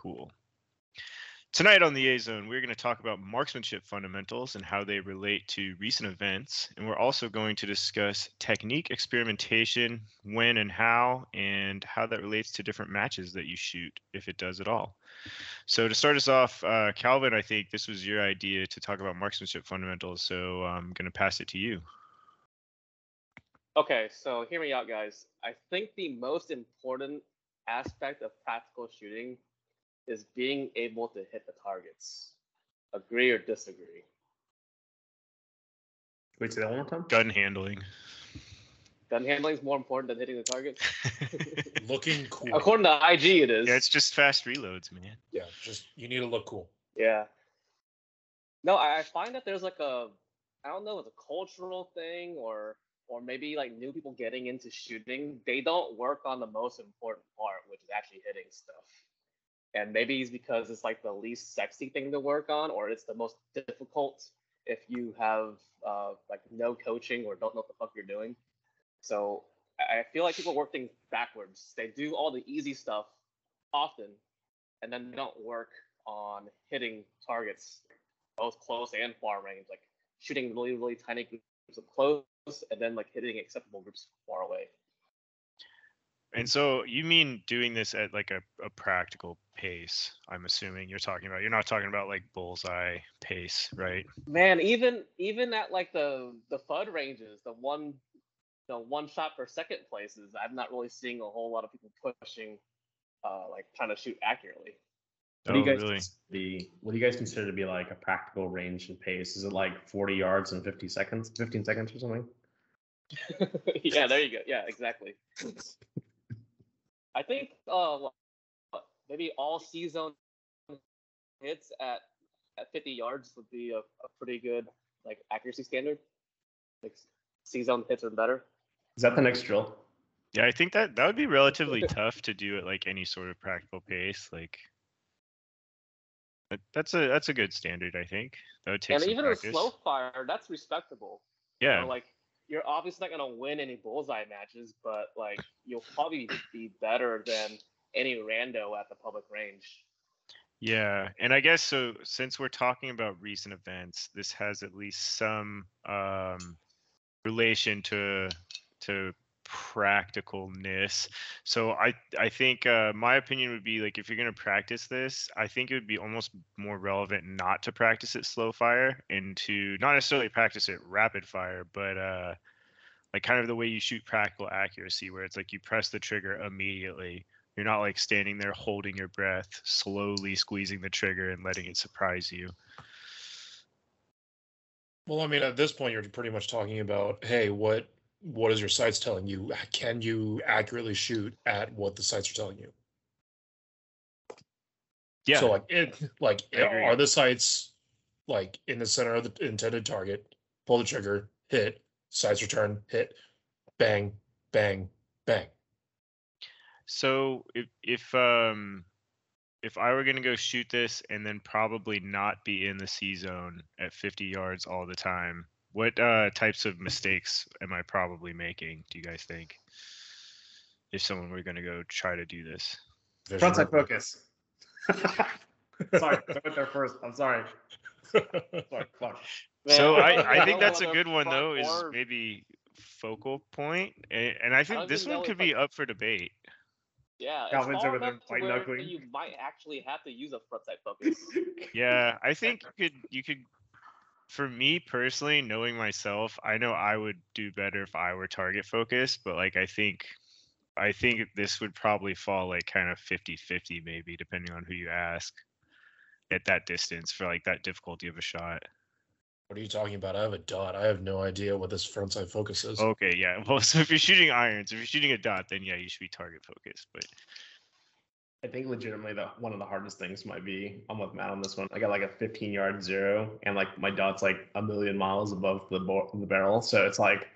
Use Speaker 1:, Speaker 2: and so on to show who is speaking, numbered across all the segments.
Speaker 1: Cool. Tonight on the A Zone, we're going to talk about marksmanship fundamentals and how they relate to recent events. And we're also going to discuss technique experimentation, when and how, and how that relates to different matches that you shoot, if it does at all. So, to start us off, uh, Calvin, I think this was your idea to talk about marksmanship fundamentals. So, I'm going to pass it to you.
Speaker 2: Okay, so hear me out, guys. I think the most important aspect of practical shooting is being able to hit the targets. Agree or disagree?
Speaker 3: Wait, say that one more time.
Speaker 1: Gun handling.
Speaker 2: Gun handling is more important than hitting the target.
Speaker 4: Looking cool.
Speaker 2: According to IG, it is.
Speaker 1: Yeah, it's just fast reloads, man.
Speaker 4: Yeah, just you need to look cool.
Speaker 2: Yeah. No, I I find that there's like a, I don't know, it's a cultural thing or or maybe like new people getting into shooting. They don't work on the most important part, which is actually hitting stuff. And maybe it's because it's like the least sexy thing to work on, or it's the most difficult if you have uh, like no coaching or don't know what the fuck you're doing. So I feel like people work things backwards. They do all the easy stuff often, and then don't work on hitting targets, both close and far range, like shooting really, really tiny groups of close, and then like hitting acceptable groups far away.
Speaker 1: And so you mean doing this at like a, a practical pace, I'm assuming you're talking about. You're not talking about like bullseye pace, right?
Speaker 2: Man, even even at like the the Fudd ranges, the one the one shot per second places, I'm not really seeing a whole lot of people pushing, uh, like trying to shoot accurately.
Speaker 3: What do you
Speaker 1: Oh,
Speaker 3: guys
Speaker 1: really?
Speaker 3: consider be? What do you guys consider to be like a practical range and pace? Is it like 40 yards and 50 seconds, 15 seconds or something?
Speaker 2: yeah, there you go. Yeah, exactly. I think uh maybe all C zone hits at at 50 yards would be a, a pretty good like accuracy standard. Like C zone hits are better.
Speaker 3: Is that the next drill?
Speaker 1: Yeah, I think that that would be relatively tough to do at like any sort of practical pace. Like that- that's a that's a good standard, I think. That would take
Speaker 2: and
Speaker 1: some
Speaker 2: even
Speaker 1: practice.
Speaker 2: a slow fire, that's respectable. You
Speaker 1: yeah,
Speaker 2: know, like you're obviously not gonna win any bullseye matches, but like you'll probably be better than any rando at the public range.
Speaker 1: Yeah, and I guess so. Since we're talking about recent events, this has at least some um, relation to to practicalness. So I I think uh, my opinion would be like if you're gonna practice this, I think it would be almost more relevant not to practice it slow fire and to not necessarily practice it rapid fire, but uh, like kind of the way you shoot practical accuracy, where it's like you press the trigger immediately. You're not like standing there holding your breath, slowly squeezing the trigger and letting it surprise you.
Speaker 4: Well, I mean, at this point, you're pretty much talking about, hey, what what is your sights telling you? Can you accurately shoot at what the sights are telling you?
Speaker 1: Yeah.
Speaker 4: So like it like are the sights like in the center of the intended target? Pull the trigger, hit, sights return, hit, bang, bang, bang.
Speaker 1: So if if um if I were gonna go shoot this and then probably not be in the C zone at 50 yards all the time, what uh, types of mistakes am I probably making? Do you guys think? If someone were gonna go try to do this,
Speaker 3: Front sight focus. sorry, I went there first. I'm sorry. Sorry, fuck.
Speaker 1: so I, I think that's a good one though. Is
Speaker 2: or-
Speaker 1: maybe focal point, and, and I think
Speaker 2: don't
Speaker 1: this
Speaker 2: even
Speaker 1: one could be
Speaker 2: like-
Speaker 1: up for debate.
Speaker 2: Yeah, it's
Speaker 3: Calvin's over there white
Speaker 2: where
Speaker 3: knuckling.
Speaker 2: you might actually have to use a front sight focus.
Speaker 1: Yeah, I think you could you could for me personally, knowing myself, I know I would do better if I were target focused, but like I think I think this would probably fall like kind of 50-50 maybe depending on who you ask at that distance for like that difficulty of a shot.
Speaker 4: What are you talking about? I have a dot. I have no idea what this front sight focus is.
Speaker 1: Okay, yeah. Well, so if you're shooting irons, if you're shooting a dot, then yeah, you should be target focused, but
Speaker 3: I think legitimately the one of the hardest things might be I'm with Matt on this one. I got like a 15 yard zero, and like my dot's like a million miles above the bo- the barrel, so it's like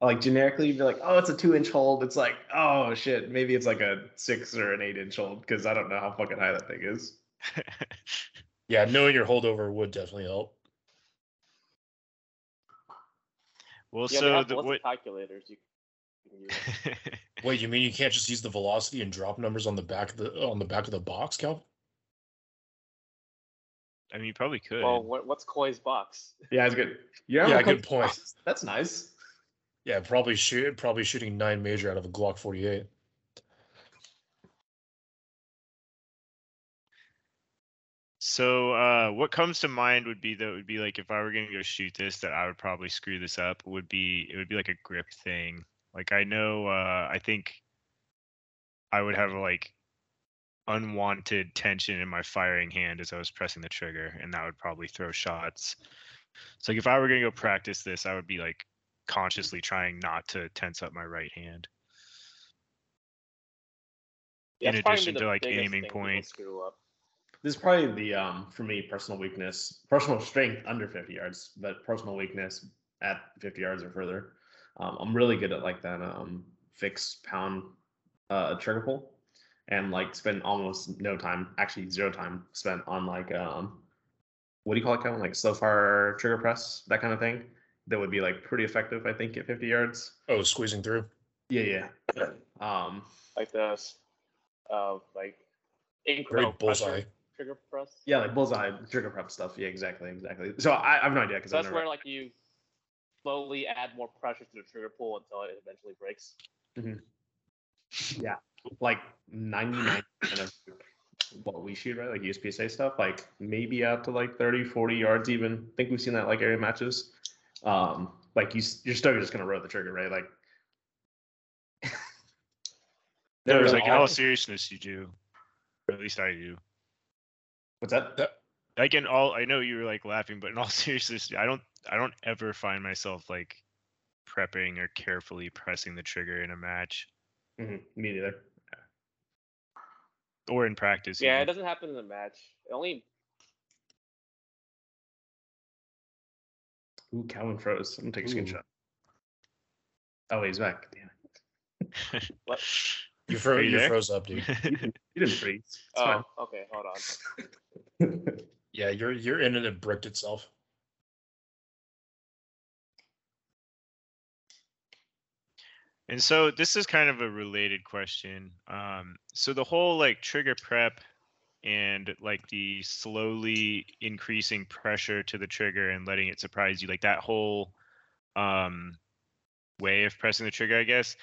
Speaker 3: like generically you'd be like, oh, it's a two inch hold. It's like, oh shit, maybe it's like a six or an eight inch hold because I don't know how fucking high that thing is.
Speaker 4: Yeah, knowing your holdover would definitely help.
Speaker 1: well,
Speaker 2: yeah, they
Speaker 1: so
Speaker 2: have
Speaker 1: the,
Speaker 2: ballistic
Speaker 1: what
Speaker 2: calculators. You, you.
Speaker 4: Wait, you mean you can't just use the velocity and drop numbers on the back of the on the back of the box, Calvin?
Speaker 1: I mean, you probably could.
Speaker 2: Well, what, what's Coy's box?
Speaker 3: Yeah, it's good. Yeah,
Speaker 4: Yeah, good point.
Speaker 3: That's nice.
Speaker 4: Yeah, probably shoot probably shooting nine major out of a Glock 48.
Speaker 1: So uh, what comes to mind would be that would be like if I were gonna go shoot this, that I would probably screw this up. Would be it would be like a grip thing. Like I know, uh, I think I would have like unwanted tension in my firing hand as I was pressing the trigger, and that would probably throw shots. So like if I were gonna go practice this, I would be like consciously trying not to tense up my right hand.
Speaker 2: Yeah, In
Speaker 1: addition to, like, aiming point.
Speaker 3: This is probably the um for me personal weakness, personal strength under 50 yards, but personal weakness at 50 yards or further. Um, I'm really good at like that um fixed pound uh trigger pull, and like spend almost no time, actually zero time spent on like um what do you call it, Kevin? Like slow fire trigger press, that kind of thing. That would be like pretty effective, I think, at 50 yards.
Speaker 4: Oh, squeezing through.
Speaker 3: Yeah, yeah. Um,
Speaker 2: Like this, uh, like
Speaker 4: Very
Speaker 2: incremental pressure
Speaker 4: bullseye.
Speaker 2: trigger press.
Speaker 3: yeah, like bullseye trigger prep stuff. Yeah, exactly, exactly. So I, I have no idea because
Speaker 2: So that's where like you slowly add more pressure to the trigger pull until it eventually breaks. Yeah.
Speaker 3: Like 99% of what we shoot, right? Like USPSA stuff, like maybe out to like 30, 40 yards even. I think we've seen that like area matches. Um, like you, s- you're still just gonna roll the trigger, right? Like
Speaker 1: No,
Speaker 3: There
Speaker 1: it's
Speaker 3: are
Speaker 1: like in all
Speaker 3: all-
Speaker 1: seriousness, you do. Or at least I do.
Speaker 3: what's that?
Speaker 1: like in all i know you were like laughing but in all seriousness i don't i don't ever find myself like prepping or carefully pressing the trigger in a match
Speaker 3: Mhm, Me neither.
Speaker 1: or in practice
Speaker 2: Yeah, it doesn't happen in the match. It only
Speaker 3: Ooh, Calvin froze. I'm gonna take a
Speaker 4: Ooh.
Speaker 3: screenshot. Oh, he's back. Damn
Speaker 2: what?
Speaker 4: You, fro-
Speaker 1: Are you
Speaker 4: you froze up, dude.
Speaker 3: You didn't, you didn't freeze. It's
Speaker 2: Oh, okay, hold on.
Speaker 4: Yeah, you're you're in and it bricked itself.
Speaker 1: And so this is kind of a related question um so the whole like trigger prep and like the slowly increasing pressure to the trigger and letting it surprise you like that whole um way of pressing the trigger i guess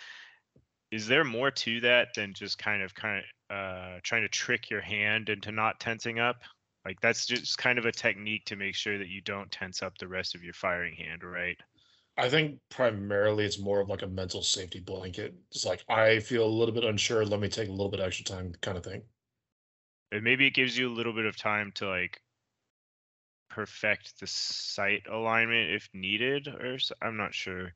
Speaker 1: is there more to that than just kind of kind of uh trying to trick your hand into not tensing up? Like that's just kind of a technique to make sure that you don't tense up the rest of your firing hand right
Speaker 4: I think primarily it's more of like a mental safety blanket. It's like I feel a little bit unsure. Let me take a little bit extra time, kind of thing.
Speaker 1: and maybe it gives you a little bit of time to like perfect the sight alignment if needed or I'm not sure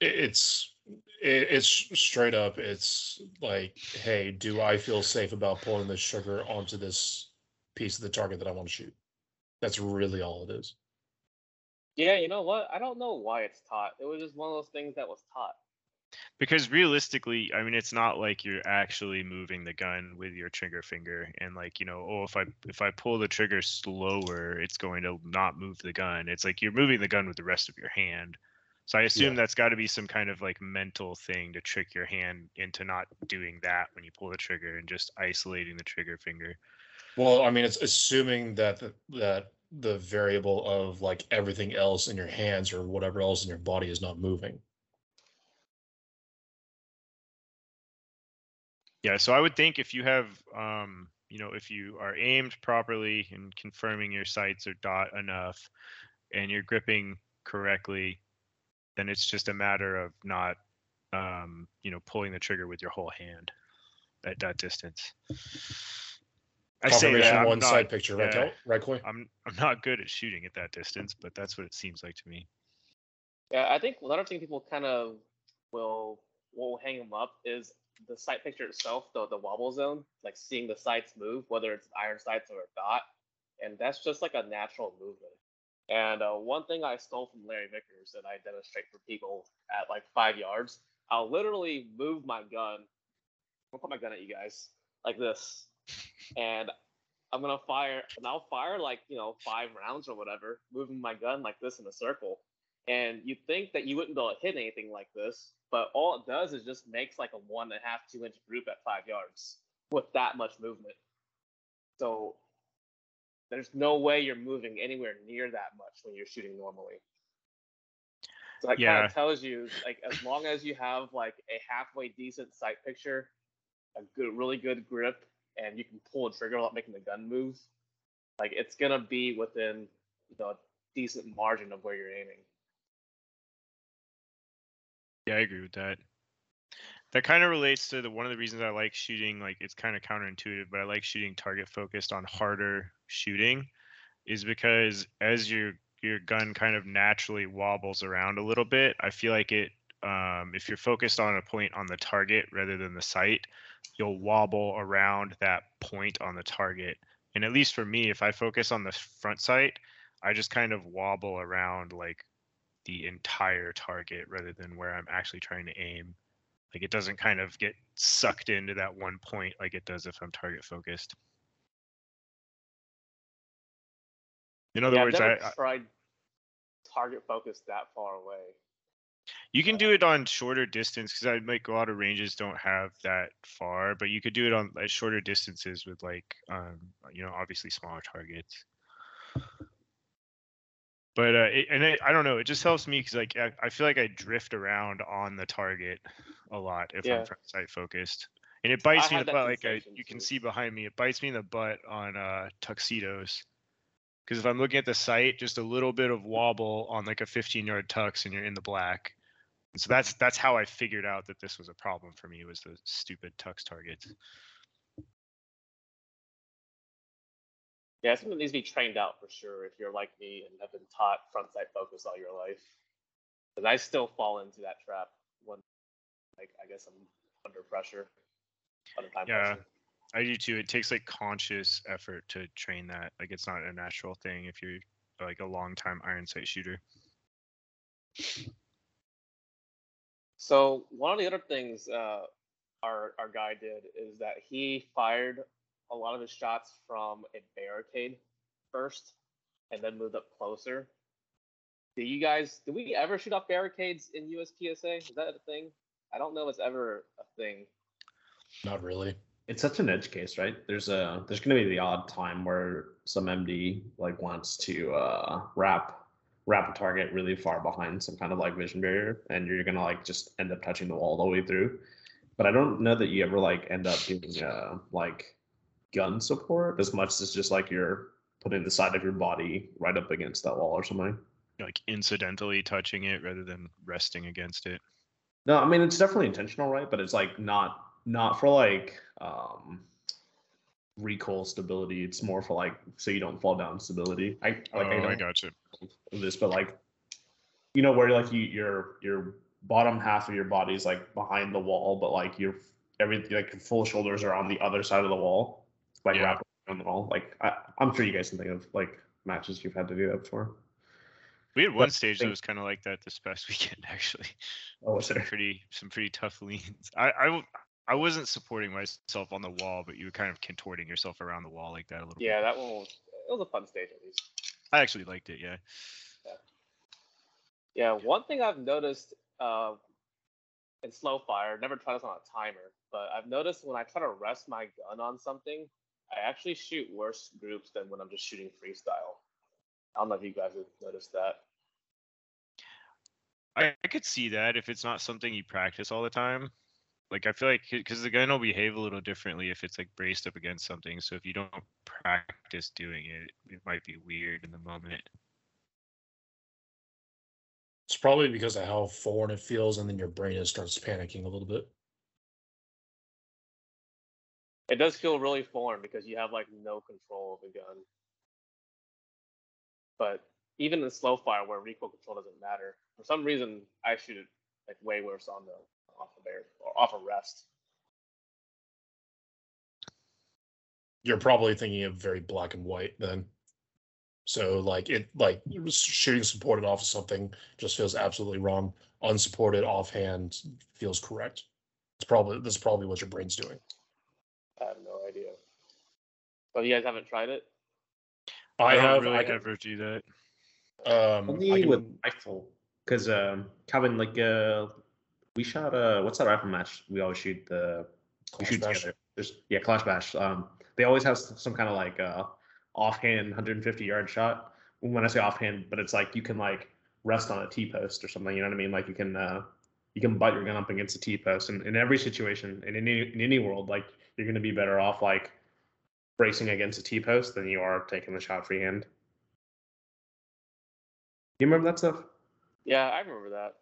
Speaker 4: it's it's straight up. It's like, hey, do I feel safe about pulling this sugar onto this piece of the target that I want to shoot? That's really all it is.
Speaker 2: Yeah, you know what? I don't know why it's taught. It was just one of those things that was taught.
Speaker 1: because realistically i mean it's not like you're actually moving the gun with your trigger finger and like you know oh if i if i pull the trigger slower it's going to not move the gun it's like you're moving the gun with the rest of your hand so i assume that's got to be some kind of like mental thing to trick your hand into not doing that when you pull the trigger and just isolating the trigger finger
Speaker 4: Well, I mean, it's assuming that the, that the variable of like everything else in your hands or whatever else in your body is not moving.
Speaker 1: Yeah, so I would think if you have, um, you know, if you are aimed properly and confirming your sights are dot enough, and you're gripping correctly, then it's just a matter of not, um, you know, pulling the trigger with your whole hand at that distance. I say that
Speaker 4: Confirmation
Speaker 1: I'm
Speaker 4: one
Speaker 1: not,
Speaker 4: sight picture,
Speaker 1: yeah.
Speaker 4: Kel- Right, Coy?
Speaker 1: I'm I'm not good at shooting at that distance, but that's what it seems like to me.
Speaker 2: Yeah, I think another thing people kind of will will hang them up is the sight picture itself, the the wobble zone, like seeing the sights move, whether it's iron sights or a dot, and that's just like a natural movement. And uh, one thing I stole from Larry Vickers and I demonstrate for people at like five yards, I'll literally move my gun. I'll put my gun at you guys like this, and I'm gonna fire, and I'll fire like you know five rounds or whatever, moving my gun like this in a circle. And you'd think that you wouldn't be able to hit anything like this, but all it does is just makes like a one and a half, two inch group at five yards with that much movement. So there's no way you're moving anywhere near that much when you're shooting normally. So that kind of tells you, like, as long as you have like a halfway decent sight picture, a good, really good grip, and you can pull a trigger without making the gun move, like it's gonna be within you know a decent margin of where you're aiming.
Speaker 1: Yeah, I agree with that. That kind of relates to the one of the reasons I like shooting. Like it's kind of counterintuitive, but I like shooting target focused on harder shooting, is because as your your gun kind of naturally wobbles around a little bit. I feel like it. Um, if you're focused on a point on the target rather than the sight, you'll wobble around that point on the target. And at least for me, if I focus on the front sight, I just kind of wobble around like the entire target rather than where I'm actually trying to aim. Like it doesn't kind of get sucked into that one point like it does if I'm target focused. In other
Speaker 2: yeah,
Speaker 1: words,
Speaker 2: I've never
Speaker 1: I
Speaker 2: tried target focus that far away.
Speaker 1: You can do it on shorter distance because I like a lot of ranges don't have that far, but you could do it on like, shorter distances with like um you know obviously smaller targets. But uh, it, and it, I don't know, it just helps me because like I, I feel like I drift around on the target a lot if
Speaker 2: Yeah.
Speaker 1: I'm front sight focused, and it bites me in the butt. Like I, you can see behind me, it bites me in the butt on uh, tuxedos. Because if I'm looking at the sight, just a little bit of wobble on like a 15 yard tux, and you're in the black. And so that's that's how I figured out that this was a problem for me was the stupid tux targets.
Speaker 2: Yeah, something needs to be trained out for sure if you're like me and have been taught front sight focus all your life. Because I still fall into that trap when, like, I guess I'm under pressure, under time
Speaker 1: Yeah.
Speaker 2: pressure.
Speaker 1: I do too. It takes like conscious effort to train that. Like it's not a natural thing if you're like a long time iron sight shooter.
Speaker 2: So one of the other things uh, our our guy did is that he fired a lot of his shots from a barricade first, and then moved up closer. Do you guys? Do we ever shoot off barricades in USPSA? Is that a thing? I don't know if it's ever a thing.
Speaker 4: Not really.
Speaker 3: It's such an edge case, right? There's a there's gonna be the odd time where some MD like wants to uh wrap wrap a target really far behind some kind of like vision barrier, and you're gonna like just end up touching the wall all the way through. But I don't know that you ever like end up doing uh like gun support as much as just like you're putting the side of your body right up against that wall or something.
Speaker 1: Like incidentally touching it rather than resting against it.
Speaker 3: No, I mean it's definitely intentional, right? But it's like not not for like um recoil stability. It's more for like so you don't fall down stability. I like
Speaker 1: oh,
Speaker 3: I
Speaker 1: I
Speaker 3: don't
Speaker 1: gotcha.
Speaker 3: Of this, but like you know where like you your your bottom half of your body is like behind the wall, but like your everything like your full shoulders are on the other side of the wall, like
Speaker 1: Yeah.
Speaker 3: wrapped around the wall. Like I, I'm sure you guys can think of like matches you've had to do that before.
Speaker 1: We had one
Speaker 3: But
Speaker 1: stage that was kind of like that this past weekend, actually.
Speaker 3: Oh, was
Speaker 1: Some
Speaker 3: there?
Speaker 1: pretty, some pretty tough leans. I, I wasn't supporting myself on the wall, but you were kind of contorting yourself around the wall like that a little
Speaker 2: Yeah,
Speaker 1: bit.
Speaker 2: that one was it was a fun stage at least.
Speaker 1: I actually liked it. Yeah.
Speaker 2: Yeah, one thing I've noticed uh, in slow fire, never tried this on a timer, but I've noticed when I try to rest my gun on something, I actually shoot worse groups than when I'm just shooting freestyle. I don't know if you guys have noticed that.
Speaker 1: I, I could see that if it's not something you practice all the time. Like I feel like because the gun will behave a little differently if it's like braced up against something. So if you don't practice doing it, it might be weird in the moment.
Speaker 4: It's probably because of how foreign it feels, and then your brain just starts panicking a little bit.
Speaker 2: It does feel really foreign because you have like no control of the gun. But even in slow fire where recoil control doesn't matter, for some reason I shoot it like way worse on the off of bear or off a rest.
Speaker 4: You're probably thinking of very black and white then. So like it like shooting supported off of something just feels absolutely wrong. Unsupported offhand feels correct. It's probably that's probably what your brain's doing.
Speaker 2: I have no idea. But you guys haven't tried it?
Speaker 4: I,
Speaker 1: don't
Speaker 4: have
Speaker 1: really
Speaker 4: I can,
Speaker 1: ever do that.
Speaker 4: um I
Speaker 3: Only
Speaker 4: can-
Speaker 3: with rifle, because um, Kevin, like uh, we shot uh, what's that rifle match? We always shoot the we
Speaker 4: Clash
Speaker 3: shoot
Speaker 4: Bash.
Speaker 3: together. There's yeah, Clash Bash. Um, they always have some kind of like uh, offhand 150 yard shot. When I say offhand, but it's like you can like rest on a T post or something. You know what I mean? Like you can uh, you can butt your gun up against a T post, and in every situation, in any in any world, like you're going to be better off like bracing against a T post than you are taking the shot freehand. You remember that stuff?
Speaker 2: Yeah, I remember that.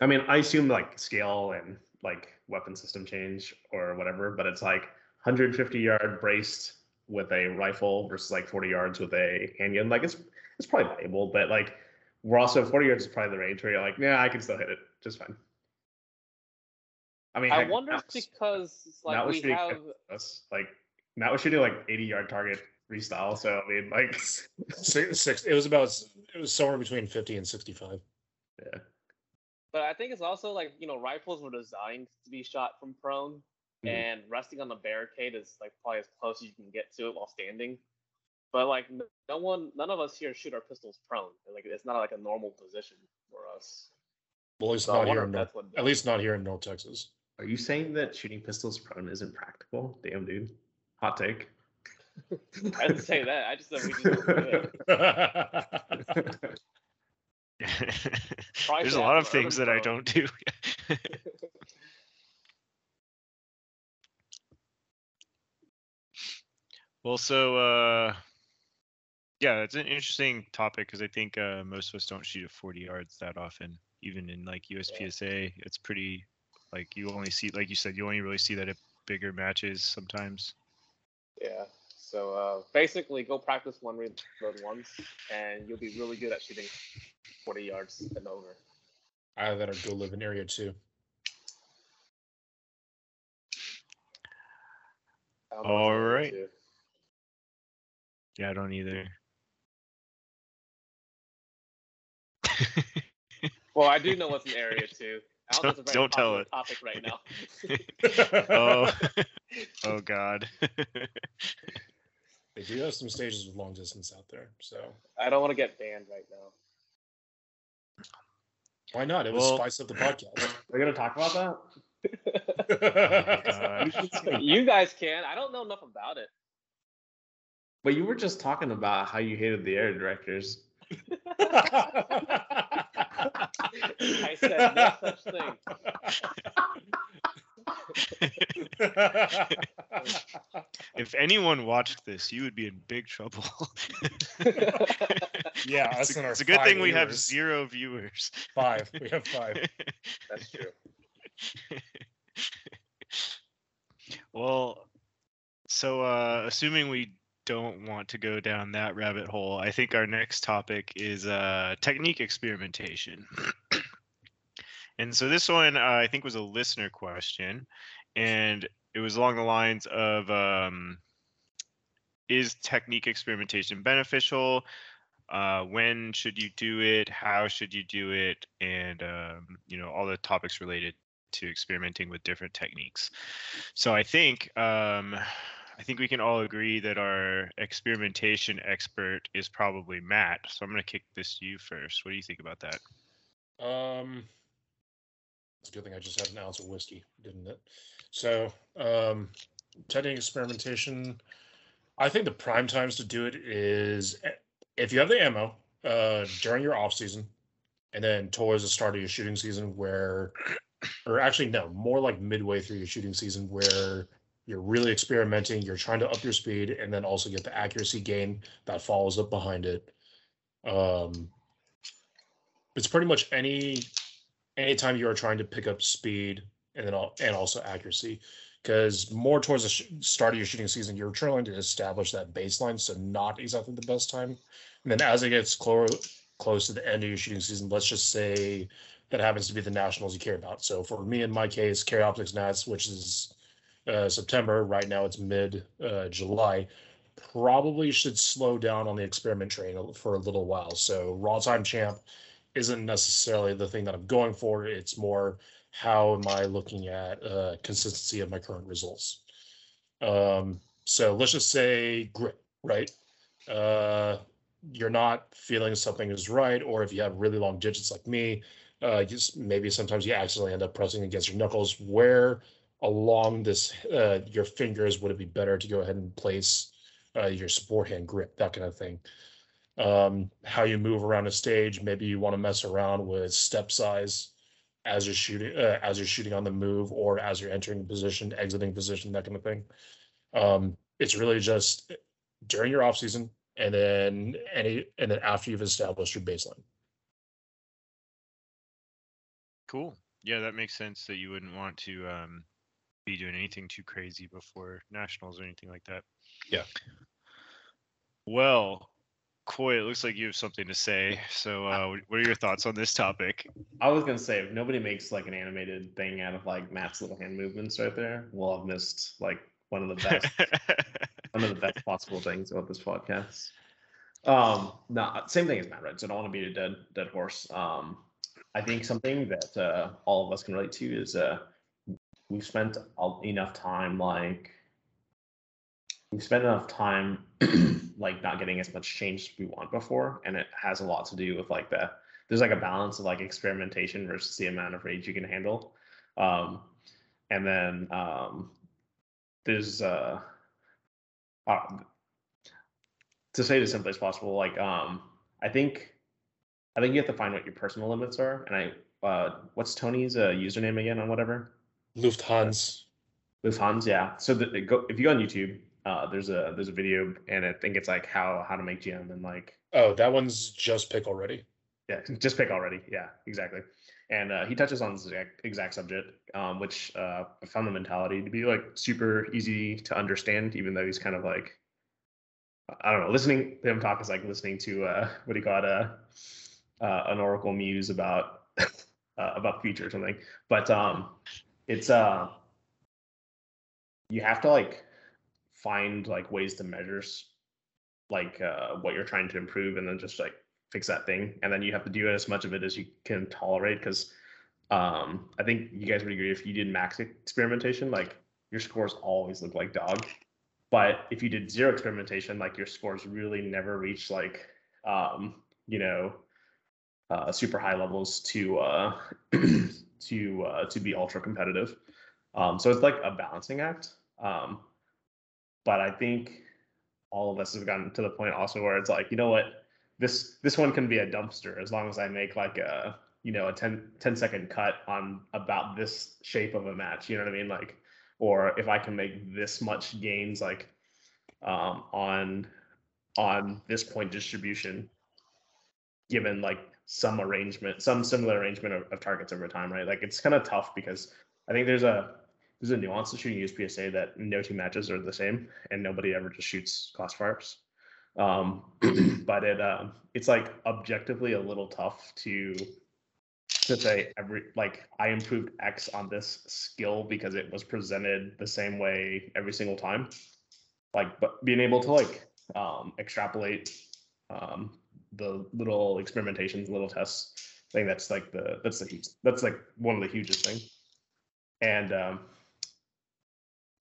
Speaker 3: I mean, I assume like scale and like weapon system change or whatever, but it's like 150 yard braced with a rifle versus like 40 yards with a handgun. Like it's it's probably valuable, but like we're also 40 yards is probably the range where you're like, yeah, I can still hit it just fine. I mean,
Speaker 2: I
Speaker 3: heck,
Speaker 2: wonder if
Speaker 3: was-
Speaker 2: because
Speaker 3: Matt
Speaker 2: like
Speaker 3: was
Speaker 2: we
Speaker 3: shooting
Speaker 2: have
Speaker 3: us like Matt was shooting like 80 yard target freestyle. So I mean, like,
Speaker 4: Six, six, it was about it was somewhere between 50 and 65.
Speaker 3: yeah,
Speaker 2: But I think it's also like you know rifles were designed to be shot from prone,
Speaker 3: Mhm.
Speaker 2: and resting on the barricade is like probably as close as you can get to it while standing. But like no one, none of us here shoot our pistols prone. Like it's not like a normal position for us.
Speaker 4: Well, at least
Speaker 2: So
Speaker 4: not here in North,
Speaker 2: what.
Speaker 4: at least not here in North Texas.
Speaker 3: are you saying that shooting pistols prone isn't practical? Damn, dude, hot take.
Speaker 2: I didn't say that. I just said we just do it.
Speaker 1: There's a lot of things that I don't do. well, so uh, yeah, it's an interesting topic because I think uh, most of us don't shoot at 40 yards that often. Even in like USPSA, it's pretty like you only see, like you said, you only really see that at bigger matches sometimes.
Speaker 2: Yeah. So uh, basically, go practice one reload once, and you'll be really good at shooting 40 yards and over.
Speaker 4: Either that or go live in area two.
Speaker 2: I don't know what's in there,
Speaker 1: Alright.
Speaker 2: too.
Speaker 1: Yeah, I don't either.
Speaker 2: Well, I do know what's in area two. I don't, think it's a
Speaker 1: Don't tell it.
Speaker 2: Topic right now.
Speaker 1: oh, oh God.
Speaker 4: They do have some stages with long distance out there, so
Speaker 2: I don't want to get banned right now.
Speaker 4: Why not? It would
Speaker 1: Well-
Speaker 4: spice up the podcast.
Speaker 3: We're gonna talk about that.
Speaker 1: Oh God.
Speaker 2: you guys can. I don't know enough about it.
Speaker 3: But you were just talking about how you hated the air directors.
Speaker 2: I said no such thing.
Speaker 1: if anyone watched this, you would be in big trouble.
Speaker 4: yeah,
Speaker 1: it's
Speaker 4: us
Speaker 1: a,
Speaker 4: and our
Speaker 1: it's a good
Speaker 4: five
Speaker 1: thing we have zero viewers.
Speaker 4: Five. We have five.
Speaker 2: That's true.
Speaker 1: well, so uh, assuming we don't want to go down that rabbit hole, I think our next topic is uh, technique experimentation. And so this one uh, I think was a listener question, and it was along the lines of um, is technique experimentation beneficial? Uh, when should you do it? How should you do it? And um, you know all the topics related to experimenting with different techniques. So I think um, I think we can all agree that our experimentation expert is probably Matt. So I'm going to kick this to you first. What do you think about that?
Speaker 4: Um, it's a good thing I just had an ounce of whiskey, didn't it? So, um, experimentation. I think the prime times to do it is eh, if you have the ammo uh, during your off season, and then towards the start of your shooting season, where, or actually no, more like midway through your shooting season, where you're really experimenting, you're trying to up your speed, and then also get the accuracy gain that follows up behind it. Um, it's pretty much any anytime you are trying to pick up speed and then al- and also accuracy because more towards the sh- start of your shooting season you're trying to establish that baseline so not exactly the best time. And then as it gets close close to the end of your shooting season let's just say that happens to be the nationals you care about. So for me in my case carry optics nats which is uh, september right now it's mid uh, july probably should slow down on the experiment train for a little while. So raw time champ isn't necessarily the thing that I'm going for. It's more how am I looking at uh, consistency of my current results. Um, so let's just say grip, right? Uh, you're not feeling something is right, or if you have really long digits like me, uh, just maybe sometimes you accidentally end up pressing against your knuckles. Where along this uh, your fingers would it be better to go ahead and place uh, your support hand grip, that kind of thing. Um, how you move around a stage, maybe you want to mess around with step size as you're shooting, uh, as you're shooting on the move, or as you're entering position, exiting position, that kind of thing. Um, it's really just during your off season, and then any, and then after you've established your baseline.
Speaker 1: Cool. Yeah, that makes sense that you wouldn't want to um, be doing anything too crazy before nationals or anything like that.
Speaker 4: Yeah.
Speaker 1: Well, Coy, it looks like you have something to say. So, uh, what- are your thoughts on this topic?
Speaker 3: I was gonna say if nobody makes like an animated thing out of like Matt's little hand movements right there, we'll have missed like one of the best one of the best possible things about this podcast. Um, no, same thing as Matt Red. So I don't want to be a dead dead horse. Um, I think something that uh, all of us can relate to is uh, we've spent enough time like we've spent enough time like not getting as much change as we want before, and it has a lot to do with like the there's like a balance of like experimentation versus the amount of rage you can handle. Um, and then um, there's uh, uh, to say it as simply as possible, like um, I think I think you have to find what your personal limits are. And I uh, what's Tony's uh, username again on whatever?
Speaker 4: Lufthansa.
Speaker 3: Lufthansa, yeah. So the, the go if you go on YouTube, uh, there's a there's a video and I think it's like how how to make GM and like
Speaker 4: Oh, that one's just pick already.
Speaker 3: yeah, just pick already. Yeah, exactly. And uh, he touches on this exact, exact subject, um, which uh, I found the mentality to be like super easy to understand, even though he's kind of like, I don't know, listening to him talk is like listening to uh, what he got uh, uh, an Oracle muse about uh, about future or something. But um, it's uh, you have to like find like ways to measure like uh, what you're trying to improve, and then just like fix that thing. And then you have to do as much of it as you can tolerate because um i think you guys would agree if you did max experimentation like your scores always look like dog. But if you did zero experimentation like your scores really never reach like um you know uh super high levels to uh to uh to be ultra competitive. Um so it's like a balancing act. Um but i think all of us have gotten to the point also where it's like you know what this this one can be a dumpster as long as I make like a you know a 10, 10 second cut on about this shape of a match. You know what I mean? Like, or if I can make this much gains like um, on on this point distribution, given like some arrangement, some similar arrangement of, of targets over time, right? Like it's kind of tough because I think there's a there's a nuance to shooting USPSA that no two matches are the same, and nobody ever just shoots classifiers um but it um it's like objectively a little tough to to say every like i improved x on this skill because it was presented the same way every single time like but being able to like um extrapolate um the little experimentations little tests i think that's like the that's the that's like one of the hugest things. and um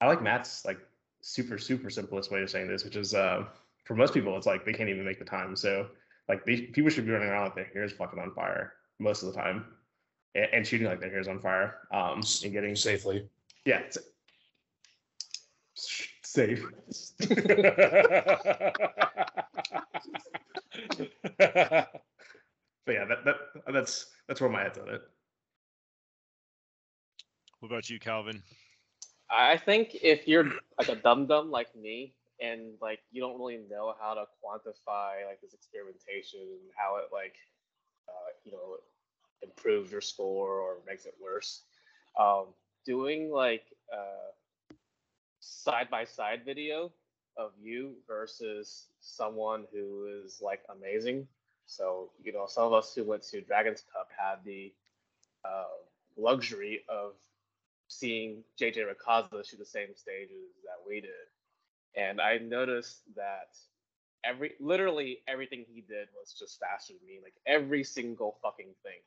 Speaker 3: i like matt's like super super simplest way of saying this which is uh for most people, it's like they can't even make the time. So like they, people should be running around with their hair's fucking on fire most of the time, and, and shooting like their hair's on fire. Um, and getting
Speaker 4: Safely.
Speaker 3: yeah, it's, safe. but yeah, that, that that's that's where my head's on it.
Speaker 1: What about you, Calvin?
Speaker 2: I think if you're like a dum dum like me, and like you don't really know how to quantify like this experimentation and how it like uh, you know improves your score or makes it worse, um, doing like side by side video of you versus someone who is like amazing. So you know, some of us who went to Dragons Cup had the uh, luxury of seeing JJ Racaza shoot the same stages that we did. And I noticed that every literally everything he did was just faster than me. Like every single fucking thing.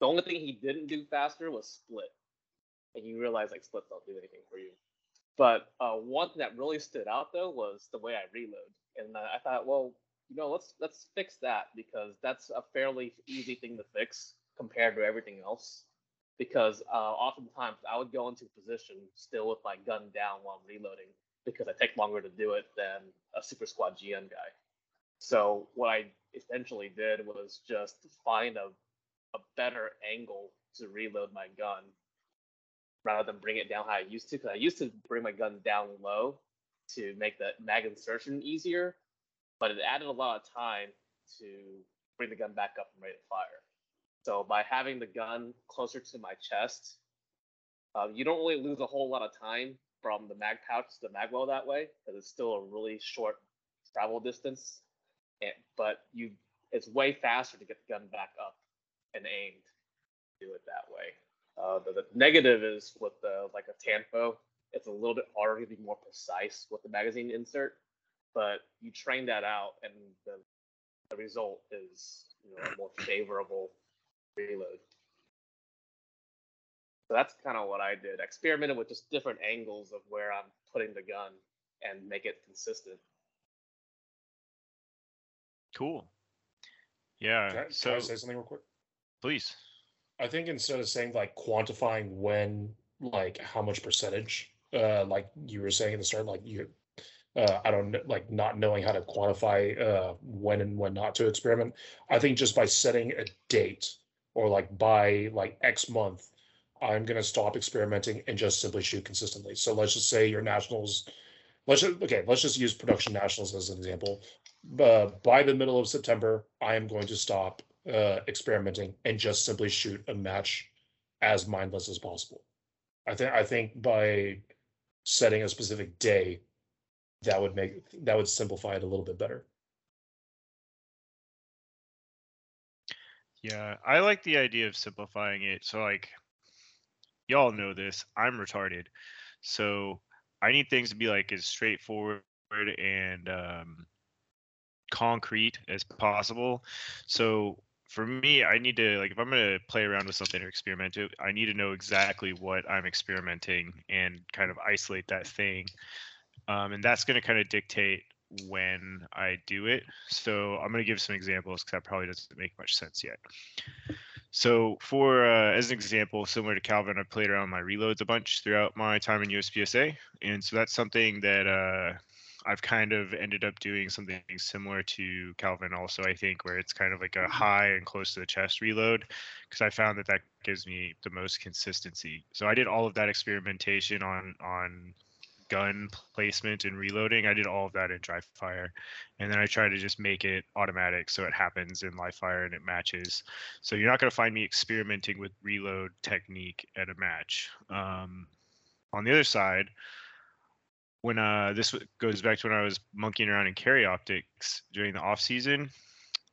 Speaker 2: The only thing he didn't do faster was split. And you realize like splits don't do anything for you. But uh, one thing that really stood out though was the way I reload. And I thought, well, you know, let's let's fix that because that's a fairly easy thing to fix compared to everything else because uh, oftentimes I would go into position still with my gun down while I'm reloading because I take longer to do it than a super squad GM guy. So what I essentially did was just find a a better angle to reload my gun rather than bring it down how I used to. Because I used to bring my gun down low to make the mag insertion easier, but it added a lot of time to bring the gun back up and ready to fire. So by having the gun closer to my chest, uh, you don't really lose a whole lot of time from the mag pouch to the mag well that way because it's still a really short travel distance. And, but you, it's way faster to get the gun back up and aimed. Do it that way. Uh, the, the, negative is with the like a Tanfo, it's a little bit harder to be more precise with the magazine insert, but you train that out, and the the result is you know more favorable reload. So that's kind of what I did. Experimented with just different angles of where I'm putting the gun and make it consistent.
Speaker 1: Cool. Yeah.
Speaker 4: Can I,
Speaker 1: so
Speaker 4: can I say something real quick?
Speaker 1: please.
Speaker 4: I think instead of saying like quantifying when, like how much percentage, uh, like you were saying at the start, like you, uh, I don't like not knowing how to quantify uh, when and when not to experiment. I think just by setting a date or like by like X month, I'm gonna stop experimenting and just simply shoot consistently. So let's just say your nationals, let's just, okay, let's just use production nationals as an example. Uh, by the middle of September, I am going to stop uh, experimenting and just simply shoot a match as mindless as possible. I think I think by setting a specific day, that would make that would simplify it a little bit better.
Speaker 1: Yeah, I like the idea of simplifying it. So like y'all know this, I'm retarded. So I need things to be like as straightforward and um concrete as possible. So for me, I need to like if I'm gonna play around with something or experiment it, I need to know exactly what I'm experimenting and kind of isolate that thing. Um, and that's gonna kind of dictate when I do it. So I'm gonna give some examples because that probably doesn't make much sense yet. So for uh, as an example, similar to Calvin, I've played around my reloads a bunch throughout my time in USPSA, and so that's something that uh, I've kind of ended up doing something similar to Calvin also, I think, where it's kind of like a high and close to the chest reload, because I found that that gives me the most consistency. So I did all of that experimentation on on gun placement and reloading. I did all of that in dry fire, and then I try to just make it automatic so it happens in live fire and it matches. So you're not going to find me experimenting with reload technique at a match. Um, on the other side, when uh this goes back to when I was monkeying around in carry optics during the off season,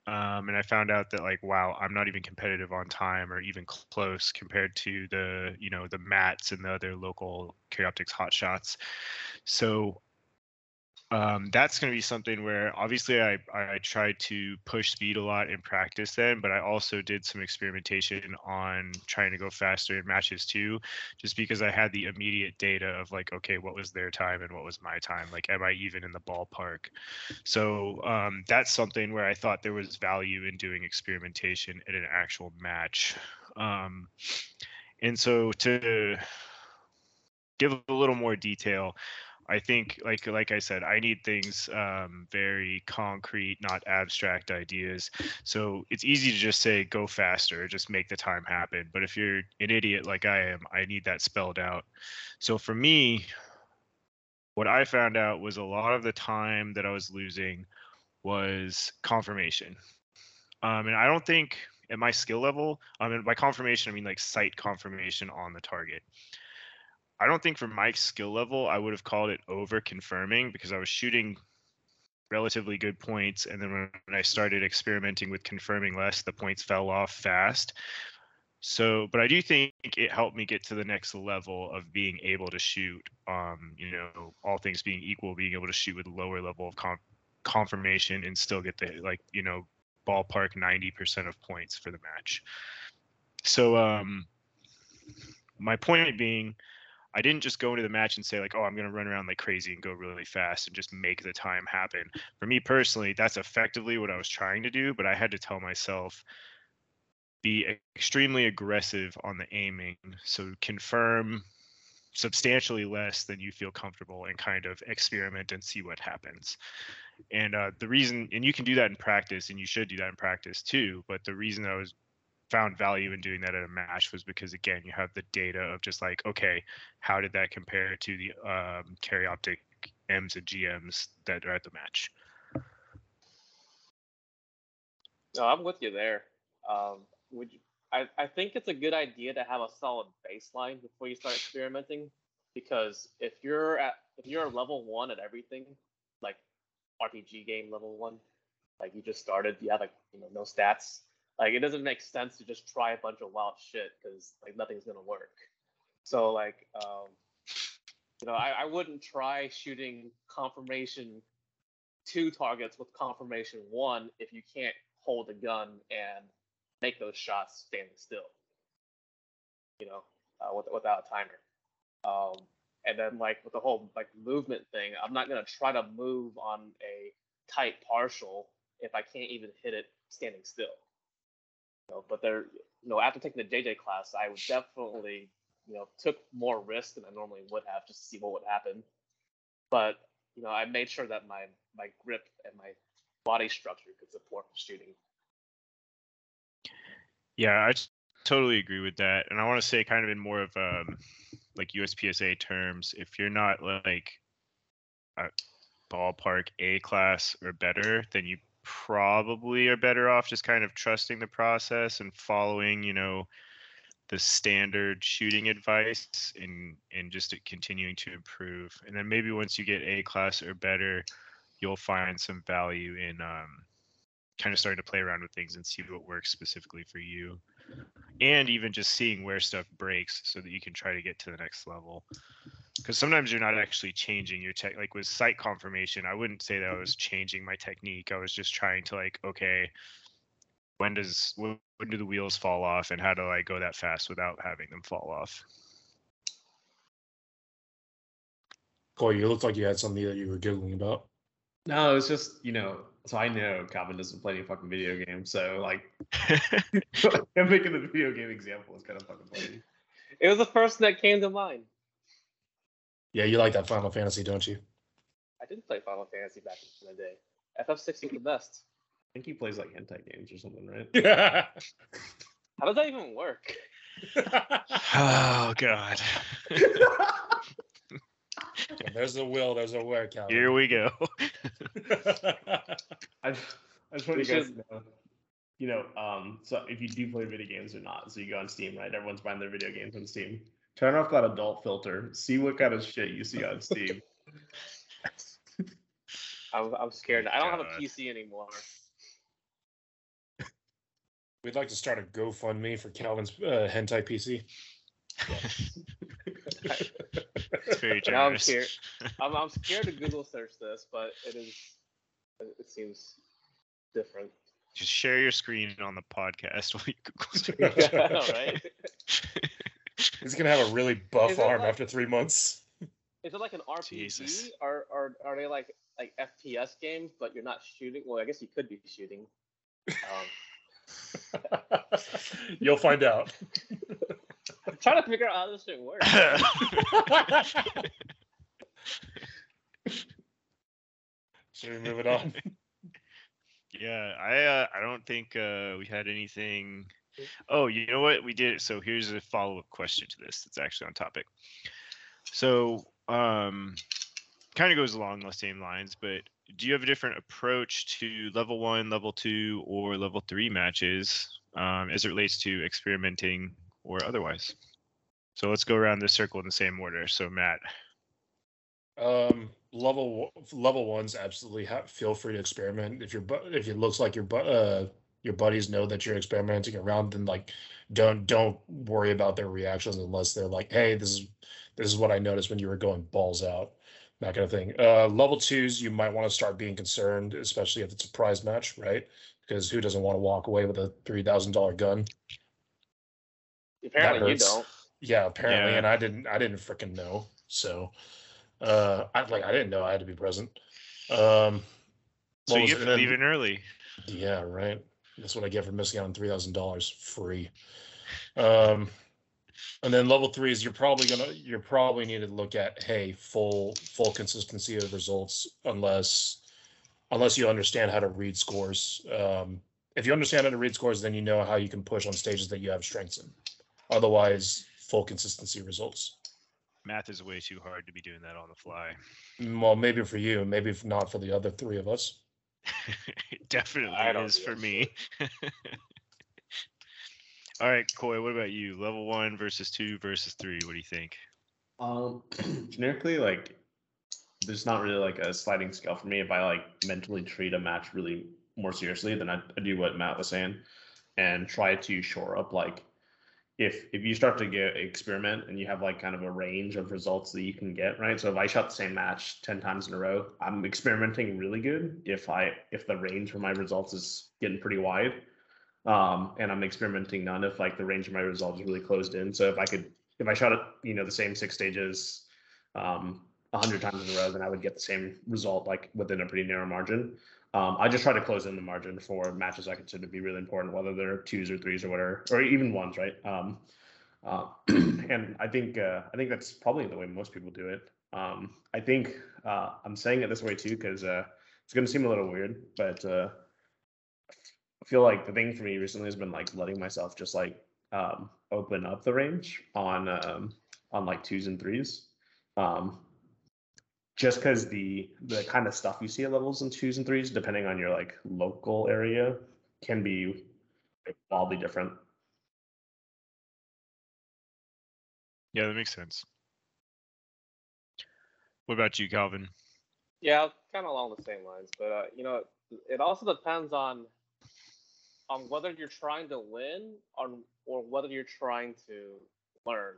Speaker 1: um, and I found out that like wow, I'm not even competitive on time or even close compared to the you know the mats and the other local carry optics hot shots. So um, that's going to be something where obviously I, I tried to push speed a lot in practice then, but I also did some experimentation on trying to go faster in matches too, just because I had the immediate data of like, okay, what was their time and what was my time? Like, am I even in the ballpark? So um, that's something where I thought there was value in doing experimentation in an actual match. Um, and so to give a little more detail, I think like like I said, I need things um, very concrete, not abstract ideas. So it's easy to just say go faster, just make the time happen. But if you're an idiot like I am, I need that spelled out. So for me, what I found out was a lot of the time that I was losing was confirmation. Um, and I don't think at my skill level, I mean by confirmation I mean like sight confirmation on the target. I don't think for my skill level I would have called it over confirming because I was shooting relatively good points and then when I started experimenting with confirming less the points fell off fast. So, but I do think it helped me get to the next level of being able to shoot um, you know, all things being equal, being able to shoot with lower level of com- confirmation and still get the like, you know, ballpark 90% of points for the match. So, um my point being I didn't just go into the match and say like, oh, I'm gonna run around like crazy and go really fast and just make the time happen. For me personally, that's effectively what I was trying to do, but I had to tell myself be extremely aggressive on the aiming. So confirm substantially less than you feel comfortable and kind of experiment and see what happens. And uh, the reason, and you can do that in practice, and you should do that in practice too. But the reason I was found value in doing that at a match was because again, you have the data of just like, okay, how did that compare to the um, M's and GMs that are at the match?
Speaker 2: No, I'm with you there. Um, would you, I, I think it's a good idea to have a solid baseline before you start experimenting, because if you're at if you're level one at everything, like RPG game level one, like you just started, you have like you know no stats. Like it doesn't make sense to just try a bunch of wild shit because like nothing's gonna work. So like um, you know I, I wouldn't try shooting confirmation two targets with confirmation one if you can't hold a gun and make those shots standing still. You know, uh, with, without a timer. Um, and then like with the whole like movement thing, I'm not gonna try to move on a tight partial if I can't even hit it standing still. You know, but there, you know, after taking the JJ class, I definitely, you know, took more risk than I normally would have just to see what would happen. But you know, I made sure that my my grip and my body structure could support shooting.
Speaker 1: Yeah, I totally agree with that, and I want to say kind of in more of um, like USPSA terms, if you're not like a ballpark A class or better, then you probably are better off just kind of trusting the process and following, you know, the standard shooting advice and and just continuing to improve. And then maybe once you get A class or better, you'll find some value in um, kind of starting to play around with things and see what works specifically for you and even just seeing where stuff breaks so that you can try to get to the next level because sometimes you're not actually changing your tech like with sight confirmation i wouldn't say that i mm-hmm. was changing my technique i was just trying to like okay when does when, when do the wheels fall off and how do i go that fast without having them fall off
Speaker 4: Corey, you looked like you had something that you were giggling about.
Speaker 3: No, it's just you know. So I know Calvin doesn't play any fucking video games. So like, I'm making the video game example is kind of fucking funny.
Speaker 2: It was the first that came to mind.
Speaker 4: Yeah, you like that Final Fantasy, don't you?
Speaker 2: I did play Final Fantasy back in the day. FF6 was the best.
Speaker 3: I think he plays like hentai games or something, right?
Speaker 4: Yeah.
Speaker 2: How does that even work?
Speaker 1: oh god
Speaker 4: there's a will, there's a where, Calvin.
Speaker 1: here we go
Speaker 3: I, I just want you guys
Speaker 2: should-
Speaker 3: to know. You know, um, so if you do play video games or not, so you go on Steam, right? Everyone's buying their video games on Steam. Turn off that adult filter. See what kind of shit you see on Steam.
Speaker 2: I'm, I'm scared. I don't have a
Speaker 1: God.
Speaker 2: PC anymore.
Speaker 4: We'd like to start a GoFundMe for Calvin's uh, hentai PC.
Speaker 1: it's very
Speaker 2: Now I'm
Speaker 1: generous
Speaker 2: scared. I'm, I'm scared to Google search this, but it is. It seems different.
Speaker 1: just share your screen on the podcast while you Google search.
Speaker 2: I know, right?
Speaker 4: He's gonna have a really buff arm
Speaker 2: like-
Speaker 4: after three months.
Speaker 2: Is it like an RPG?
Speaker 1: Jesus.
Speaker 2: Or, or are they like like FPS games, but you're not shooting? Well, I guess you could be shooting. Um,
Speaker 4: You'll find out.
Speaker 2: I'm trying to figure out how this thing works.
Speaker 4: Should we move it on?
Speaker 1: Yeah, I uh, I don't think uh, we had anything. Oh, you know what we did? So here's a follow up question to this. That's actually on topic. So um, kind of goes along the same lines, but do you have a different approach to level one, level two, or level three matches um, as it relates to experimenting or otherwise? So let's go around this circle in the same order. So Matt,
Speaker 4: Um, level level ones absolutely ha- feel free to experiment. If your if it looks like your uh your buddies know that you're experimenting around, then like don't don't worry about their reactions unless they're like, hey, this is this is what I noticed when you were going balls out, that kind of thing. Uh, level twos, you might want to start being concerned, especially if it's a prize match, right? Because who doesn't want to walk away with a three thousand dollar gun?
Speaker 2: Apparently, you don't.
Speaker 4: Yeah, apparently,
Speaker 1: Yeah.
Speaker 4: and I didn't. I didn't freaking know. So, uh, I like I didn't know I had to be present. Um,
Speaker 1: so you
Speaker 4: was
Speaker 1: get
Speaker 4: it?
Speaker 1: to leave in early.
Speaker 4: Yeah, right. That's what I get for missing out on three thousand dollars free. Um, And then level three is you're probably gonna you're probably need to look at hey full full consistency of results unless unless you understand how to read scores. Um, if you understand how to read scores, then you know how you can push on stages that you have strengths in. Otherwise, full consistency results.
Speaker 1: Math is way too hard to be doing that on the fly.
Speaker 4: Well, maybe for you, maybe not for the other three of us.
Speaker 1: It definitely
Speaker 2: I
Speaker 1: is
Speaker 2: do
Speaker 1: for me. All right, Coy, what about you? Level one versus two versus three. What do you think?
Speaker 3: Um, generically, like, there's not really like a sliding scale for me. If I like mentally treat a match really more seriously, then I, I do what Matt was saying, and try to shore up like, if if you start to get experiment and you have like kind of a range of results that you can get, right? So if I shot the same match ten times in a row, I'm experimenting really good. If I if the range for my results is getting pretty wide, um, and I'm experimenting none if like the range of my results is really closed in. So if I could if I shot it, you know, the same six stages um, a hundred times in a row, then I would get the same result like within a pretty narrow margin. Um, I just try to close in the margin for matches I consider to be really important, whether they're twos or threes or whatever, or even ones, right? Um, uh, and I think uh, I think that's probably the way most people do it. Um, I think uh, I'm saying it this way too because uh, it's going to seem a little weird, but uh, I feel like the thing for me recently has been like letting myself just like um, open up the range on um, on like twos and threes. Um, just because the the kind of stuff you see at levels in twos and threes, depending on your like local area, can be like, wildly different.
Speaker 1: Yeah, that makes sense. What about you, Calvin?
Speaker 2: Yeah, kind of along the same lines, but uh, you know, it also depends on on whether you're trying to win on or whether you're trying to learn.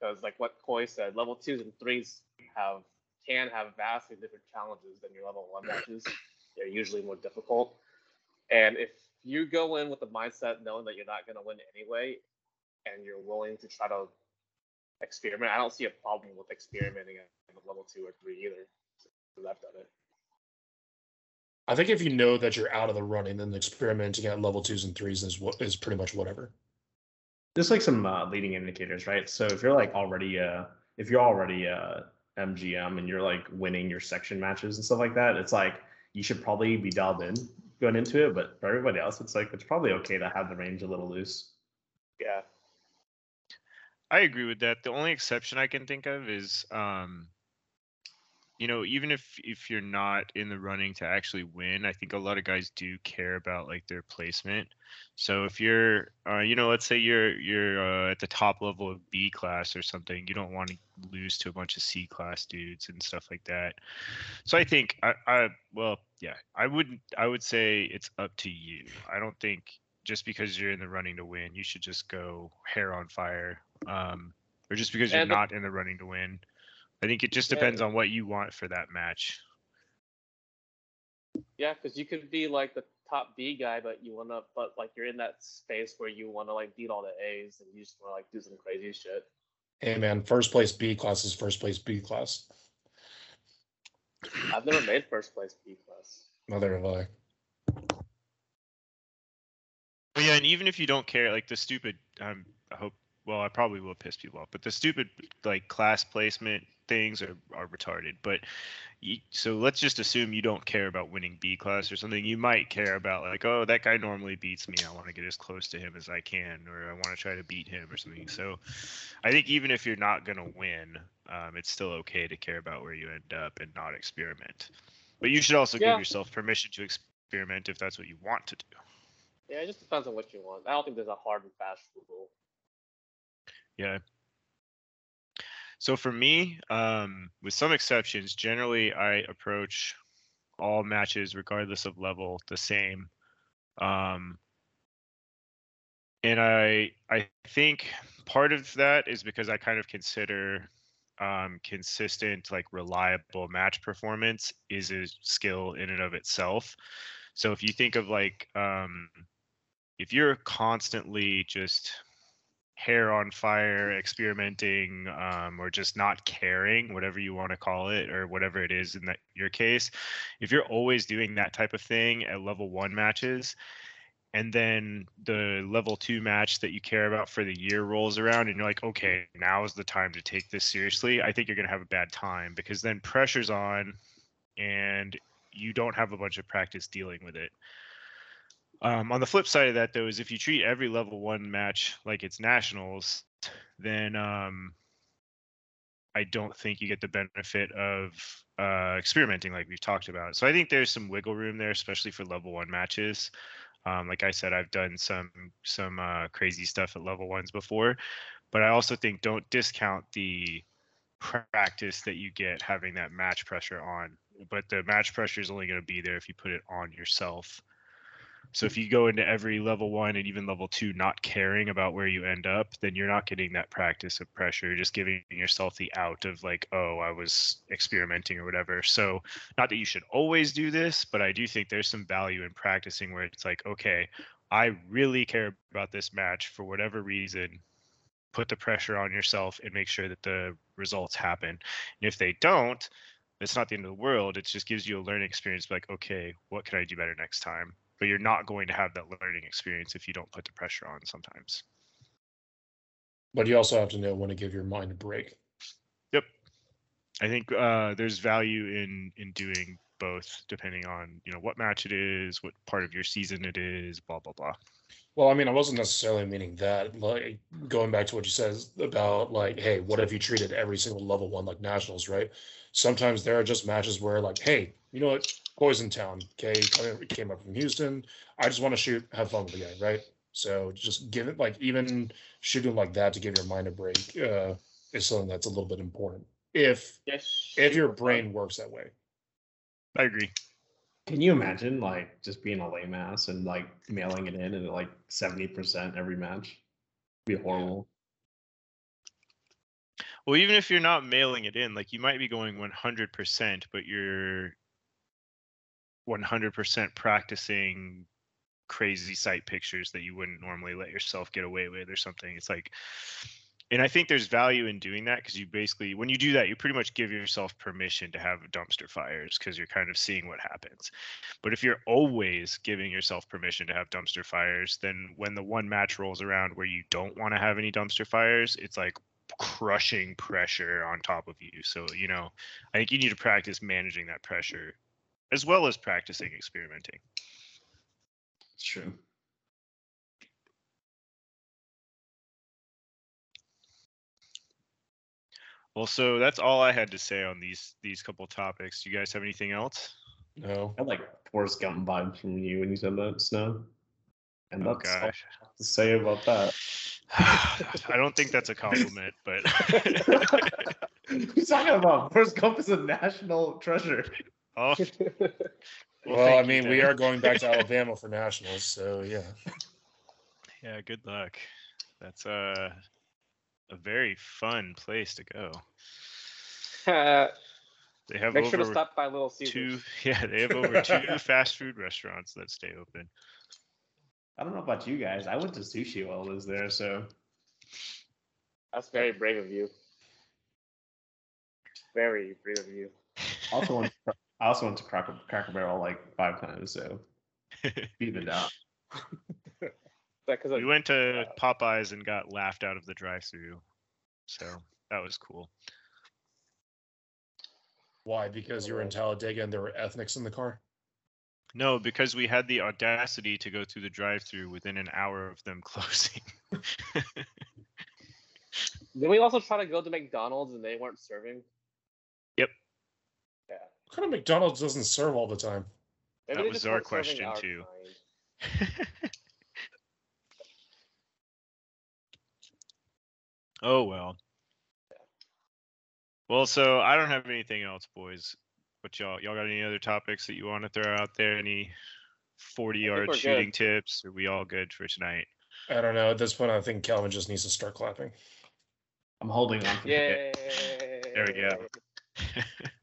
Speaker 2: Because like what Coy said, level twos and threes have can have vastly different challenges than your level one matches. They're usually more difficult. And if you go in with the mindset knowing that you're not going to win anyway, and you're willing to try to experiment, I don't see a problem with experimenting at level two or three either. Because I've done it.
Speaker 4: I think if you know that you're out of the running, then experimenting at level twos and threes is what is pretty much whatever.
Speaker 3: Just like some uh, leading indicators, right? So if you're like already uh if you're already uh MGM and you're like winning your section matches and stuff like that, it's like you should probably be dialed in going into it. But for everybody else, it's like it's probably okay to have the range a little loose.
Speaker 2: Yeah.
Speaker 1: I agree with that. The only exception I can think of is, um, you know, even if if you're not in the running to actually win, I think a lot of guys do care about like their placement. So if you're, uh, you know, let's say you're you're uh, at the top level of B class or something, you don't want to lose to a bunch of C class dudes and stuff like that. So I think I, I well, yeah, I wouldn't. I would say it's up to you. I don't think just because you're in the running to win, you should just go hair on fire. Um, or just because you're
Speaker 2: And
Speaker 1: not in the running to win. I think it just
Speaker 2: Yeah.
Speaker 1: depends on what you want for that match.
Speaker 2: Yeah, because you could be like the top B guy, but you wanna, but like you're in that space where you wanna like beat all the A's and you just wanna like do some crazy shit.
Speaker 4: Hey man, first place B class is first place B class.
Speaker 2: I've never made first place B class.
Speaker 4: Neither have I.
Speaker 1: But yeah, and even if you don't care, like the stupid, um, I hope, well, I probably will piss people off, but the stupid like class placement things are are retarded. But you, so let's just assume you don't care about winning B class or something. You might care about like, oh, that guy normally beats me. I want to get as close to him as I can, or I want to try to beat him or something. So I think even if you're not gonna win, um, it's still okay to care about where you end up and not experiment. But you should also
Speaker 2: Yeah.
Speaker 1: give yourself permission to experiment if that's what you want to do.
Speaker 2: Yeah, it just depends on what you want. I don't think there's a hard and fast rule.
Speaker 1: Yeah. So for me, um, with some exceptions, generally I approach all matches, regardless of level, the same. Um, and I I think part of that is because I kind of consider um, consistent, like reliable match performance is a skill in and of itself. So if you think of like um, if you're constantly just hair on fire, experimenting, um, or just not caring, whatever you want to call it, or whatever it is in that your case, if you're always doing that type of thing at level one matches, and then the level two match that you care about for the year rolls around and you're like okay now is the time to take this seriously i think you're going to have a bad time because then pressure's on and you don't have a bunch of practice dealing with it um, on the flip side of that though is if you treat every level one match like it's nationals then um, i don't think you get the benefit of uh, experimenting like we've talked about so i think there's some wiggle room there especially for level one matches um, like I said, I've done some some uh, crazy stuff at level ones before, but I also think don't discount the practice that you get having that match pressure on. But the match pressure is only going to be there if you put it on yourself. So if you go into every level one and even level two not caring about where you end up, then you're not getting that practice of pressure. You're just giving yourself the out of like, oh, I was experimenting or whatever. So not that you should always do this, but I do think there's some value in practicing where it's like, okay, I really care about this match for whatever reason. Put the pressure on yourself and make sure that the results happen. And if they don't, it's not the end of the world. It just gives you a learning experience. Like, okay, what can I do better next time? But you're not going to have that learning experience if you don't put the pressure on sometimes.
Speaker 4: But you also have to know when to give your mind a break.
Speaker 1: Yep. I think uh, there's value in in doing both depending on you know what match it is, what part of your season it is, blah blah blah.
Speaker 4: Well, I mean, I wasn't necessarily meaning that. Like going back to what you said about like, hey, what if you treated every single level one like nationals, right? Sometimes there are just matches where like, hey, you know what? Poison Town. Okay, came up from Houston. I just want to shoot, have fun with the game, right? So just give it like even shooting like that to give your mind a break uh, is something that's a little bit important. If
Speaker 2: Yes.
Speaker 4: if your brain works that way.
Speaker 1: I agree.
Speaker 3: Can you imagine like just being a lame ass and like mailing it in and like seventy percent every match? It'd be horrible.
Speaker 1: Well, even if you're not mailing it in, like you might be going 100%, but you're 100% practicing crazy sight pictures that you wouldn't normally let yourself get away with or something. It's like, and I think there's value in doing that because you basically, when you do that, you pretty much give yourself permission to have dumpster fires because you're kind of seeing what happens. But if you're always giving yourself permission to have dumpster fires, then when the one match rolls around where you don't want to have any dumpster fires, it's like crushing pressure on top of you. So, you know, I think you need to practice managing that pressure as well as practicing experimenting.
Speaker 3: It's true.
Speaker 1: Well, so that's all I had to say on these these couple topics. Do you guys have anything else?
Speaker 4: No.
Speaker 3: I had like Forrest Gump vibes from you when you said that snow. And
Speaker 1: Oh
Speaker 3: that's all I
Speaker 1: gosh.
Speaker 3: have to say about that.
Speaker 1: I don't think that's a compliment, but
Speaker 3: Who's talking about? Forrest Gump is a national treasure.
Speaker 1: Oh,
Speaker 4: Well,
Speaker 1: thank
Speaker 4: I
Speaker 1: you,
Speaker 4: mean, we are going back to Alabama for nationals, so yeah.
Speaker 1: Yeah, good luck. That's a a very fun place to go. They have
Speaker 2: Make sure to
Speaker 1: over
Speaker 2: stop by Little
Speaker 1: two. Yeah, they have over two fast food restaurants that stay open.
Speaker 3: I don't know about you guys. I went to sushi while I was there, so
Speaker 2: That's very brave of you. Very brave of you.
Speaker 3: Also went. I also went to Cracker, Cracker Barrel like five times, so even out.
Speaker 1: We went to Popeyes and got laughed out of the drive-through, so that was cool.
Speaker 4: Why? Because you were in uh, Talladega and there were ethnics in the car?
Speaker 1: No, because we had the audacity to go through the drive-through within an hour of them closing.
Speaker 2: Did we also try to go to McDonald's and they weren't serving?
Speaker 1: Yep.
Speaker 2: Yeah.
Speaker 4: What kind of McDonald's doesn't serve all the time?
Speaker 2: Maybe
Speaker 1: That
Speaker 2: they
Speaker 1: was our question,
Speaker 2: our
Speaker 1: too. oh well. Well, so I don't have anything else, boys. But y'all, y'all got any other topics that you want to throw out there? Any forty-yard shooting
Speaker 2: good.
Speaker 1: tips? Are we all good for tonight?
Speaker 4: I don't know. At this point, I think Calvin just needs to start clapping.
Speaker 3: I'm holding on. For
Speaker 2: Yay!
Speaker 1: There we go.